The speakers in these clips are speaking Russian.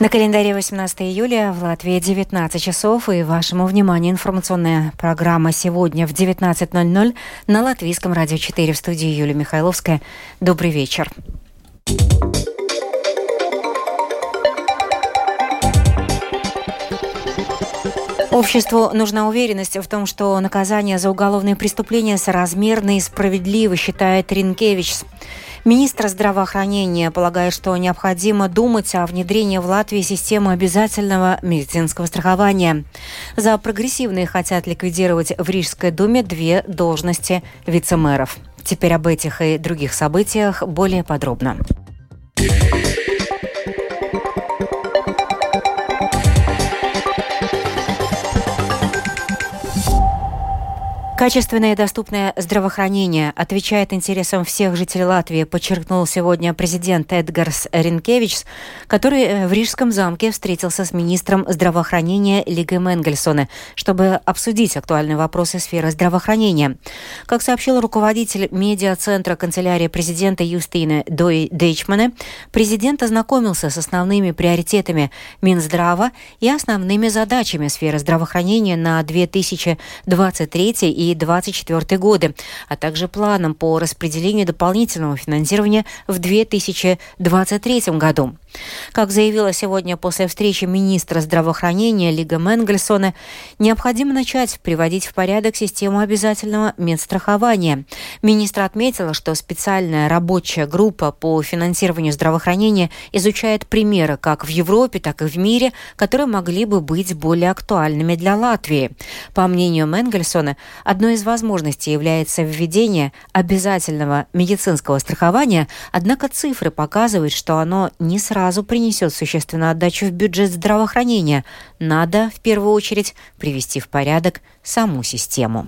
На календаре 18 июля в Латвии 19 часов и вашему вниманию информационная программа сегодня в 19.00 на Латвийском радио 4 в студии Юлия Михайловская. Добрый вечер. Обществу нужна уверенность в том, что наказание за уголовные преступления соразмерно и справедливо, считает Ринкевич. Министр здравоохранения полагает, что необходимо думать о внедрении в Латвии системы обязательного медицинского страхования. За прогрессивные хотят ликвидировать в Рижской думе две должности вице-мэров. Теперь об этих и других событиях более подробно. Качественное и доступное здравоохранение отвечает интересам всех жителей Латвии, подчеркнул сегодня президент Эдгарс Ренкевич, который э, в Рижском замке встретился с министром здравоохранения Лигой Менгельсона, чтобы обсудить актуальные вопросы сферы здравоохранения. Как сообщил руководитель медиа-центра канцелярии президента Юстины Дой Дейчмана, президент ознакомился с основными приоритетами Минздрава и основными задачами сферы здравоохранения на 2023 и 2024 годы, а также планом по распределению дополнительного финансирования в 2023 году. Как заявила сегодня после встречи министра здравоохранения Лига Менгельсона, необходимо начать приводить в порядок систему обязательного медстрахования. Министр отметила, что специальная рабочая группа по финансированию здравоохранения изучает примеры как в Европе, так и в мире, которые могли бы быть более актуальными для Латвии. По мнению Менгельсона, одной из возможностей является введение обязательного медицинского страхования, однако цифры показывают, что оно не сразу сразу принесет существенную отдачу в бюджет здравоохранения. Надо, в первую очередь, привести в порядок саму систему.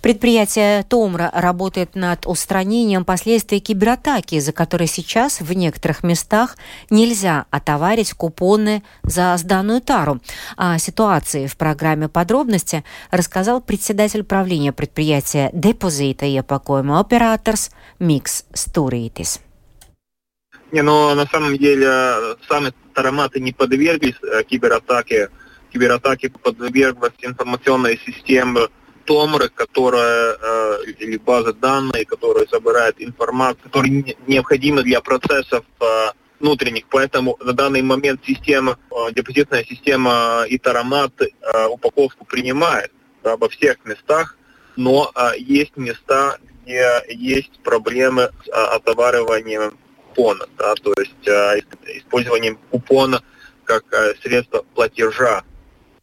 Предприятие Томра работает над устранением последствий кибератаки, за которые сейчас в некоторых местах нельзя отоварить купоны за сданную тару. О ситуации в программе подробности рассказал председатель правления предприятия Депозита и Епакоема Операторс Микс Стуритис. Не, но на самом деле сами тароматы не подверглись э, кибератаке. Кибератаке подверглась информационная система Томры, которая э, или база данных, которая собирает информацию, которая необходима для процессов э, внутренних. Поэтому на данный момент система, э, депозитная система и таромат э, упаковку принимает да, во всех местах, но э, есть места, где есть проблемы с э, отовариванием купона, да, то есть э, использованием купона как э, средство платежа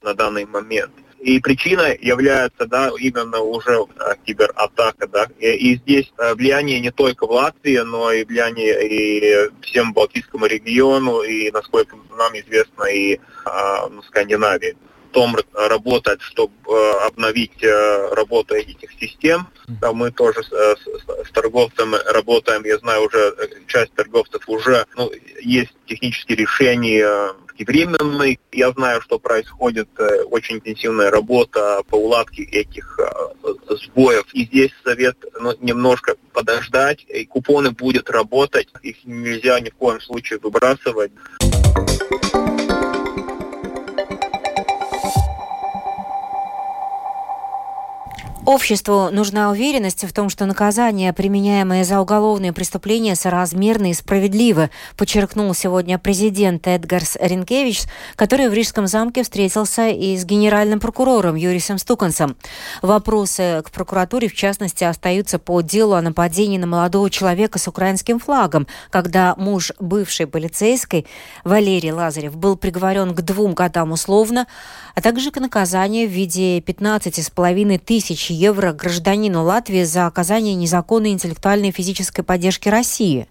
на данный момент. И причиной является да, именно уже э, кибератака. Да. И, и здесь э, влияние не только в Латвии, но и влияние и всем Балтийскому региону, и, насколько нам известно, и э, в Скандинавии. Том работает, чтобы э, обновить э, работу этих систем. Мы тоже с, с, с торговцами работаем. Я знаю, уже э, часть торговцев уже ну, есть технические решения временные. Я знаю, что происходит очень интенсивная работа по уладке этих сбоев. И здесь совет ну, немножко подождать. И купоны будут работать. Их нельзя ни в коем случае выбрасывать. Обществу нужна уверенность в том, что наказания, применяемые за уголовные преступления, соразмерны и справедливы, подчеркнул сегодня президент Эдгарс Ренкевич, который в Рижском замке встретился и с генеральным прокурором Юрисом Стукансом. Вопросы к прокуратуре, в частности, остаются по делу о нападении на молодого человека с украинским флагом, когда муж бывшей полицейской Валерий Лазарев был приговорен к двум годам условно, а также к наказанию в виде 15,5 тысяч евро гражданину Латвии за оказание незаконной интеллектуальной и физической поддержки России.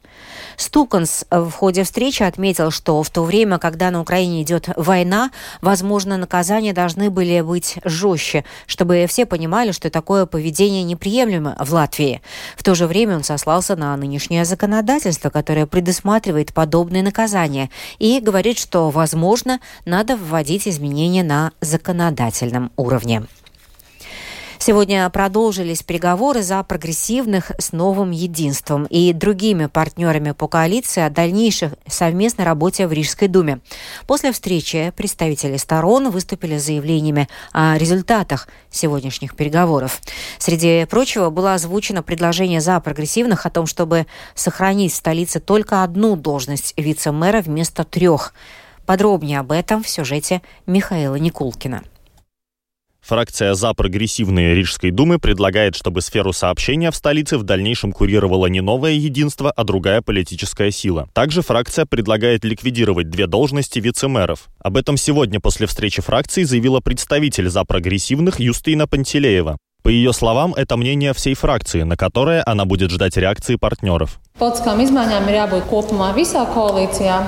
Стуканс в ходе встречи отметил, что в то время, когда на Украине идет война, возможно, наказания должны были быть жестче, чтобы все понимали, что такое поведение неприемлемо в Латвии. В то же время он сослался на нынешнее законодательство, которое предусматривает подобные наказания, и говорит, что, возможно, надо вводить изменения на законодательном уровне. Сегодня продолжились переговоры за прогрессивных с новым единством и другими партнерами по коалиции о дальнейшей совместной работе в Рижской думе. После встречи представители сторон выступили с заявлениями о результатах сегодняшних переговоров. Среди прочего было озвучено предложение за прогрессивных о том, чтобы сохранить в столице только одну должность вице-мэра вместо трех. Подробнее об этом в сюжете Михаила Никулкина. Фракция «За прогрессивные Рижской думы» предлагает, чтобы сферу сообщения в столице в дальнейшем курировало не новое единство, а другая политическая сила. Также фракция предлагает ликвидировать две должности вице-мэров. Об этом сегодня после встречи фракции заявила представитель «За прогрессивных» Юстина Пантелеева. По ее словам, это мнение всей фракции, на которое она будет ждать реакции партнеров.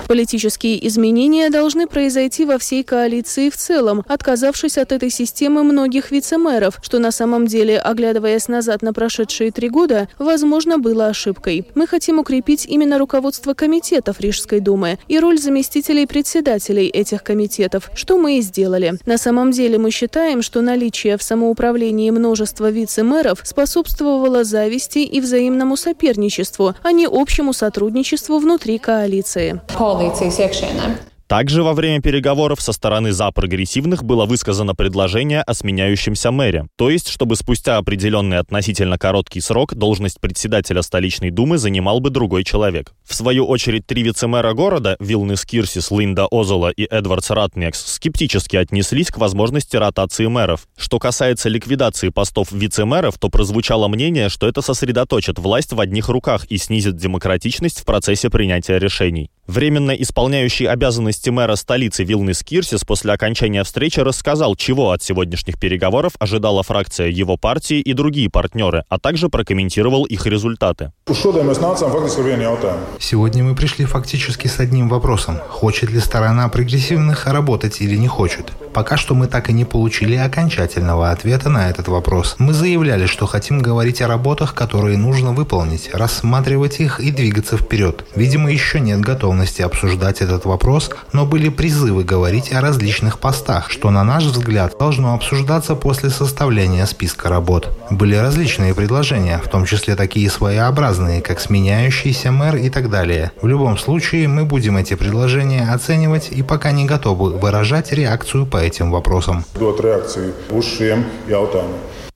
Политические изменения должны произойти во всей коалиции в целом, отказавшись от этой системы многих вице-мэров, что на самом деле, оглядываясь назад на прошедшие три года, возможно, было ошибкой. Мы хотим укрепить именно руководство комитетов Рижской думы и роль заместителей председателей этих комитетов, что мы и сделали. На самом деле мы считаем, что наличие в самоуправлении множества вице-мэров способствовало зависти и взаимному соперничеству, а не общему сотрудничеству внутри коалиции. Также во время переговоров со стороны за прогрессивных было высказано предложение о сменяющемся мэре, то есть, чтобы спустя определенный относительно короткий срок должность председателя столичной думы занимал бы другой человек. В свою очередь, три вице-мэра города, Вилнес Кирсис, Линда Озола и Эдвардс Ратнекс, скептически отнеслись к возможности ротации мэров. Что касается ликвидации постов вице-мэров, то прозвучало мнение, что это сосредоточит власть в одних руках и снизит демократичность в процессе принятия решений. Временно исполняющий обязанности мэра столицы Вилнес Кирсис после окончания встречи рассказал, чего от сегодняшних переговоров ожидала фракция его партии и другие партнеры, а также прокомментировал их результаты. Сегодня мы пришли фактически с одним вопросом. Хочет ли сторона прогрессивных работать или не хочет? Пока что мы так и не получили окончательного ответа на этот вопрос. Мы заявляли, что хотим говорить о работах, которые нужно выполнить, рассматривать их и двигаться вперед. Видимо, еще нет готовности обсуждать этот вопрос, но были призывы говорить о различных постах, что, на наш взгляд, должно обсуждаться после составления списка работ. Были различные предложения, в том числе такие своеобразные, как сменяющийся мэр и так далее. В любом случае, мы будем эти предложения оценивать и пока не готовы выражать реакцию по этим вопросам.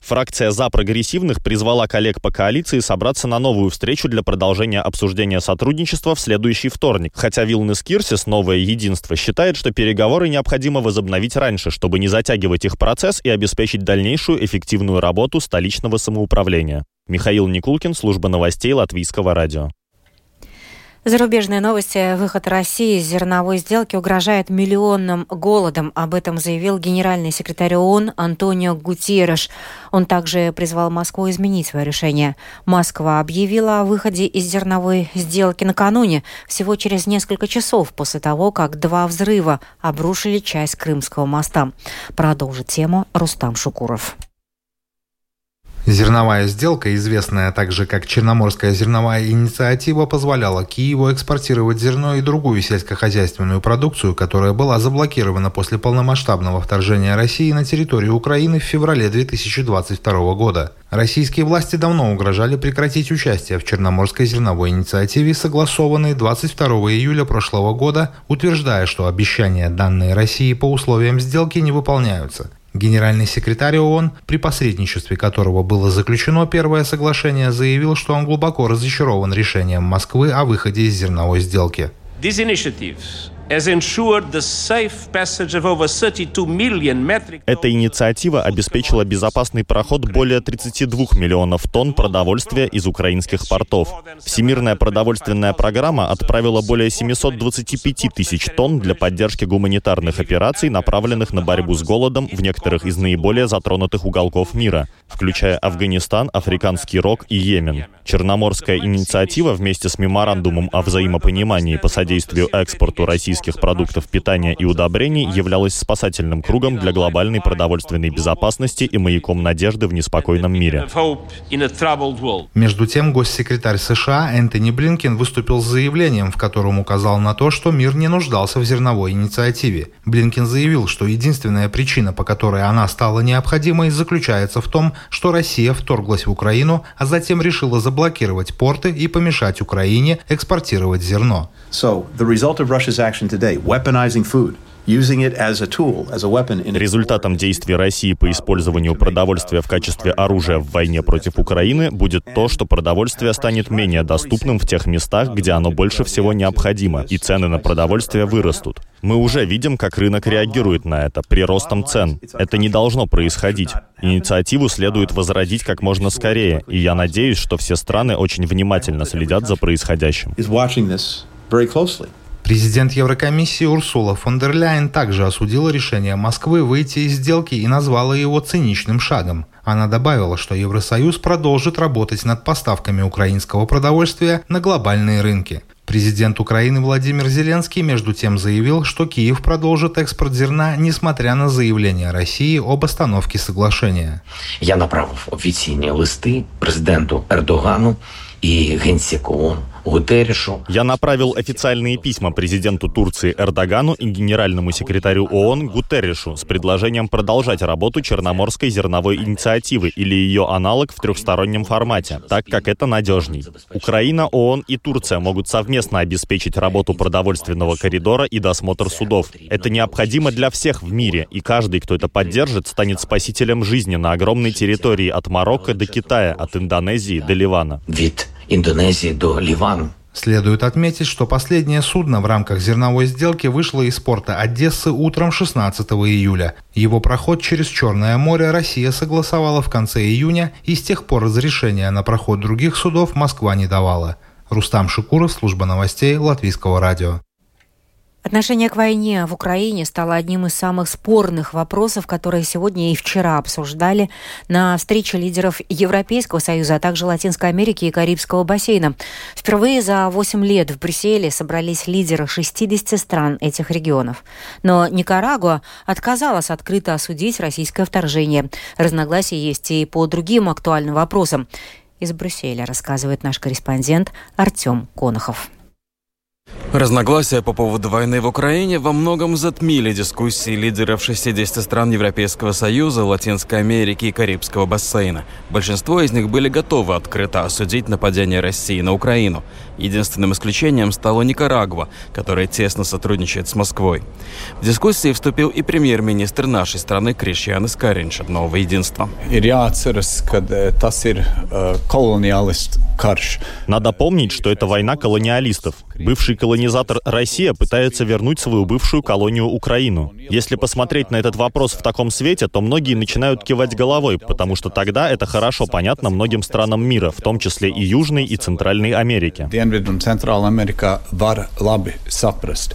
Фракция «За прогрессивных» призвала коллег по коалиции собраться на новую встречу для продолжения обсуждения сотрудничества в следующий вторник. Хотя Вилнес Кирсис, новое единство, считает, что переговоры необходимо возобновить раньше, чтобы не затягивать их процесс и обеспечить дальнейшую эффективную работу столичного самоуправления. Михаил Никулкин, служба новостей Латвийского радио. Зарубежные новости. Выход России из зерновой сделки угрожает миллионным голодом. Об этом заявил генеральный секретарь ООН Антонио Гутиереш. Он также призвал Москву изменить свое решение. Москва объявила о выходе из зерновой сделки накануне, всего через несколько часов после того, как два взрыва обрушили часть Крымского моста. Продолжит тему Рустам Шукуров. Зерновая сделка, известная также как Черноморская зерновая инициатива, позволяла Киеву экспортировать зерно и другую сельскохозяйственную продукцию, которая была заблокирована после полномасштабного вторжения России на территорию Украины в феврале 2022 года. Российские власти давно угрожали прекратить участие в Черноморской зерновой инициативе, согласованной 22 июля прошлого года, утверждая, что обещания, данные России по условиям сделки, не выполняются. Генеральный секретарь ООН, при посредничестве которого было заключено первое соглашение, заявил, что он глубоко разочарован решением Москвы о выходе из зерновой сделки. These initiatives эта инициатива обеспечила безопасный проход более 32 миллионов тонн продовольствия из украинских портов. Всемирная продовольственная программа отправила более 725 тысяч тонн для поддержки гуманитарных операций, направленных на борьбу с голодом в некоторых из наиболее затронутых уголков мира, включая Афганистан, Африканский Рог и Йемен. Черноморская инициатива вместе с меморандумом о взаимопонимании по содействию экспорту России российских продуктов питания и удобрений являлась спасательным кругом для глобальной продовольственной безопасности и маяком надежды в неспокойном мире. Между тем, госсекретарь США Энтони Блинкен выступил с заявлением, в котором указал на то, что мир не нуждался в зерновой инициативе. Блинкен заявил, что единственная причина, по которой она стала необходимой, заключается в том, что Россия вторглась в Украину, а затем решила заблокировать порты и помешать Украине экспортировать зерно. Результатом действий России по использованию продовольствия в качестве оружия в войне против Украины будет то, что продовольствие станет менее доступным в тех местах, где оно больше всего необходимо, и цены на продовольствие вырастут. Мы уже видим, как рынок реагирует на это приростом цен. Это не должно происходить. Инициативу следует возродить как можно скорее, и я надеюсь, что все страны очень внимательно следят за происходящим. Президент Еврокомиссии Урсула фон дер Ляйен также осудила решение Москвы выйти из сделки и назвала его циничным шагом. Она добавила, что Евросоюз продолжит работать над поставками украинского продовольствия на глобальные рынки. Президент Украины Владимир Зеленский между тем заявил, что Киев продолжит экспорт зерна, несмотря на заявление России об остановке соглашения. Я направил официальные листы президенту Эрдогану и генсеку. Я направил официальные письма президенту Турции Эрдогану и генеральному секретарю ООН Гутерришу с предложением продолжать работу Черноморской зерновой инициативы или ее аналог в трехстороннем формате, так как это надежней. Украина, ООН и Турция могут совместно обеспечить работу продовольственного коридора и досмотр судов. Это необходимо для всех в мире, и каждый, кто это поддержит, станет спасителем жизни на огромной территории от Марокко до Китая, от Индонезии до Ливана. Вид Индонезии до Ливана. Следует отметить, что последнее судно в рамках зерновой сделки вышло из порта Одессы утром 16 июля. Его проход через Черное море Россия согласовала в конце июня, и с тех пор разрешения на проход других судов Москва не давала. Рустам Шикуров, служба новостей Латвийского радио. Отношение к войне в Украине стало одним из самых спорных вопросов, которые сегодня и вчера обсуждали на встрече лидеров Европейского Союза, а также Латинской Америки и Карибского бассейна. Впервые за 8 лет в Брюсселе собрались лидеры 60 стран этих регионов. Но Никарагуа отказалась открыто осудить российское вторжение. Разногласия есть и по другим актуальным вопросам. Из Брюсселя рассказывает наш корреспондент Артем Конохов. Разногласия по поводу войны в Украине во многом затмили дискуссии лидеров 60 стран Европейского Союза, Латинской Америки и Карибского бассейна. Большинство из них были готовы открыто осудить нападение России на Украину. Единственным исключением стала Никарагуа, которая тесно сотрудничает с Москвой. В дискуссии вступил и премьер-министр нашей страны Кришьянис Каринч от «Нового единства». Надо помнить, что это война колониалистов. Бывший колонизатор Россия пытается вернуть свою бывшую колонию Украину. Если посмотреть на этот вопрос в таком свете, то многие начинают кивать головой, потому что тогда это хорошо понятно многим странам мира, в том числе и Южной и Центральной Америки.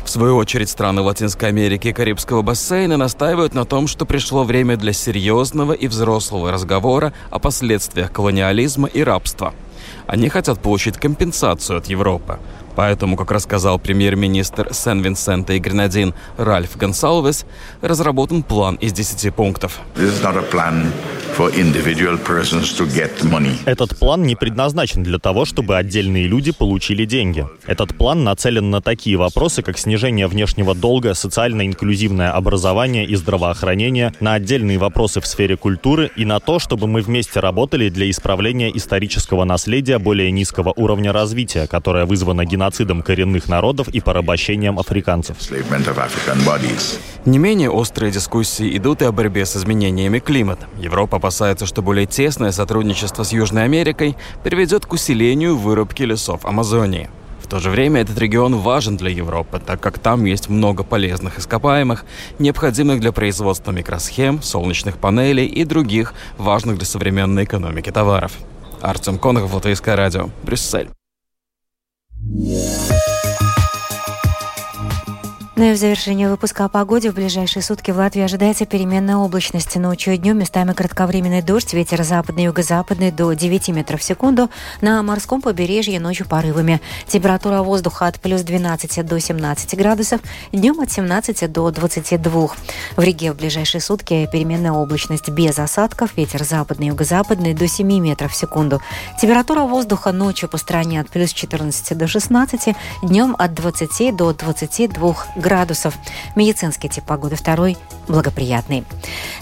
В свою очередь, страны Латинской Америки и Карибского бассейна настаивают на том, что пришло время для серьезного и взрослого разговора о последствиях колониализма и рабства. Они хотят получить компенсацию от Европы. Поэтому, как рассказал премьер-министр Сен-Винсента и Гренадин Ральф Гонсалвес, разработан план из 10 пунктов. Этот план не предназначен для того, чтобы отдельные люди получили деньги. Этот план нацелен на такие вопросы, как снижение внешнего долга, социально-инклюзивное образование и здравоохранение, на отдельные вопросы в сфере культуры и на то, чтобы мы вместе работали для исправления исторического наследия более низкого уровня развития, которое вызвано геноцидом коренных народов и порабощением африканцев. Не менее острые дискуссии идут и о борьбе с изменениями климата. Европа опасается, что более тесное сотрудничество с Южной Америкой приведет к усилению вырубки лесов Амазонии. В то же время этот регион важен для Европы, так как там есть много полезных ископаемых, необходимых для производства микросхем, солнечных панелей и других важных для современной экономики товаров. Артем Конохов, Латвийское радио, Брюссель. Ну и в завершение выпуска о погоде в ближайшие сутки в Латвии ожидается переменная облачность. Ночью и днем местами кратковременный дождь, ветер западный, юго-западный до 9 метров в секунду. На морском побережье ночью порывами. Температура воздуха от плюс 12 до 17 градусов, днем от 17 до 22. В Риге в ближайшие сутки переменная облачность без осадков, ветер западный, юго-западный до 7 метров в секунду. Температура воздуха ночью по стране от плюс 14 до 16, днем от 20 до 22 градусов. Медицинский тип погоды второй благоприятный.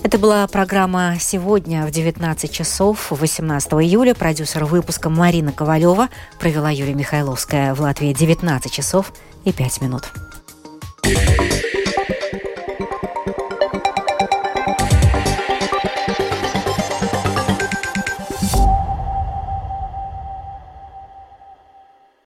Это была программа «Сегодня» в 19 часов 18 июля. Продюсер выпуска Марина Ковалева провела Юлия Михайловская в Латвии 19 часов и 5 минут. Yeah.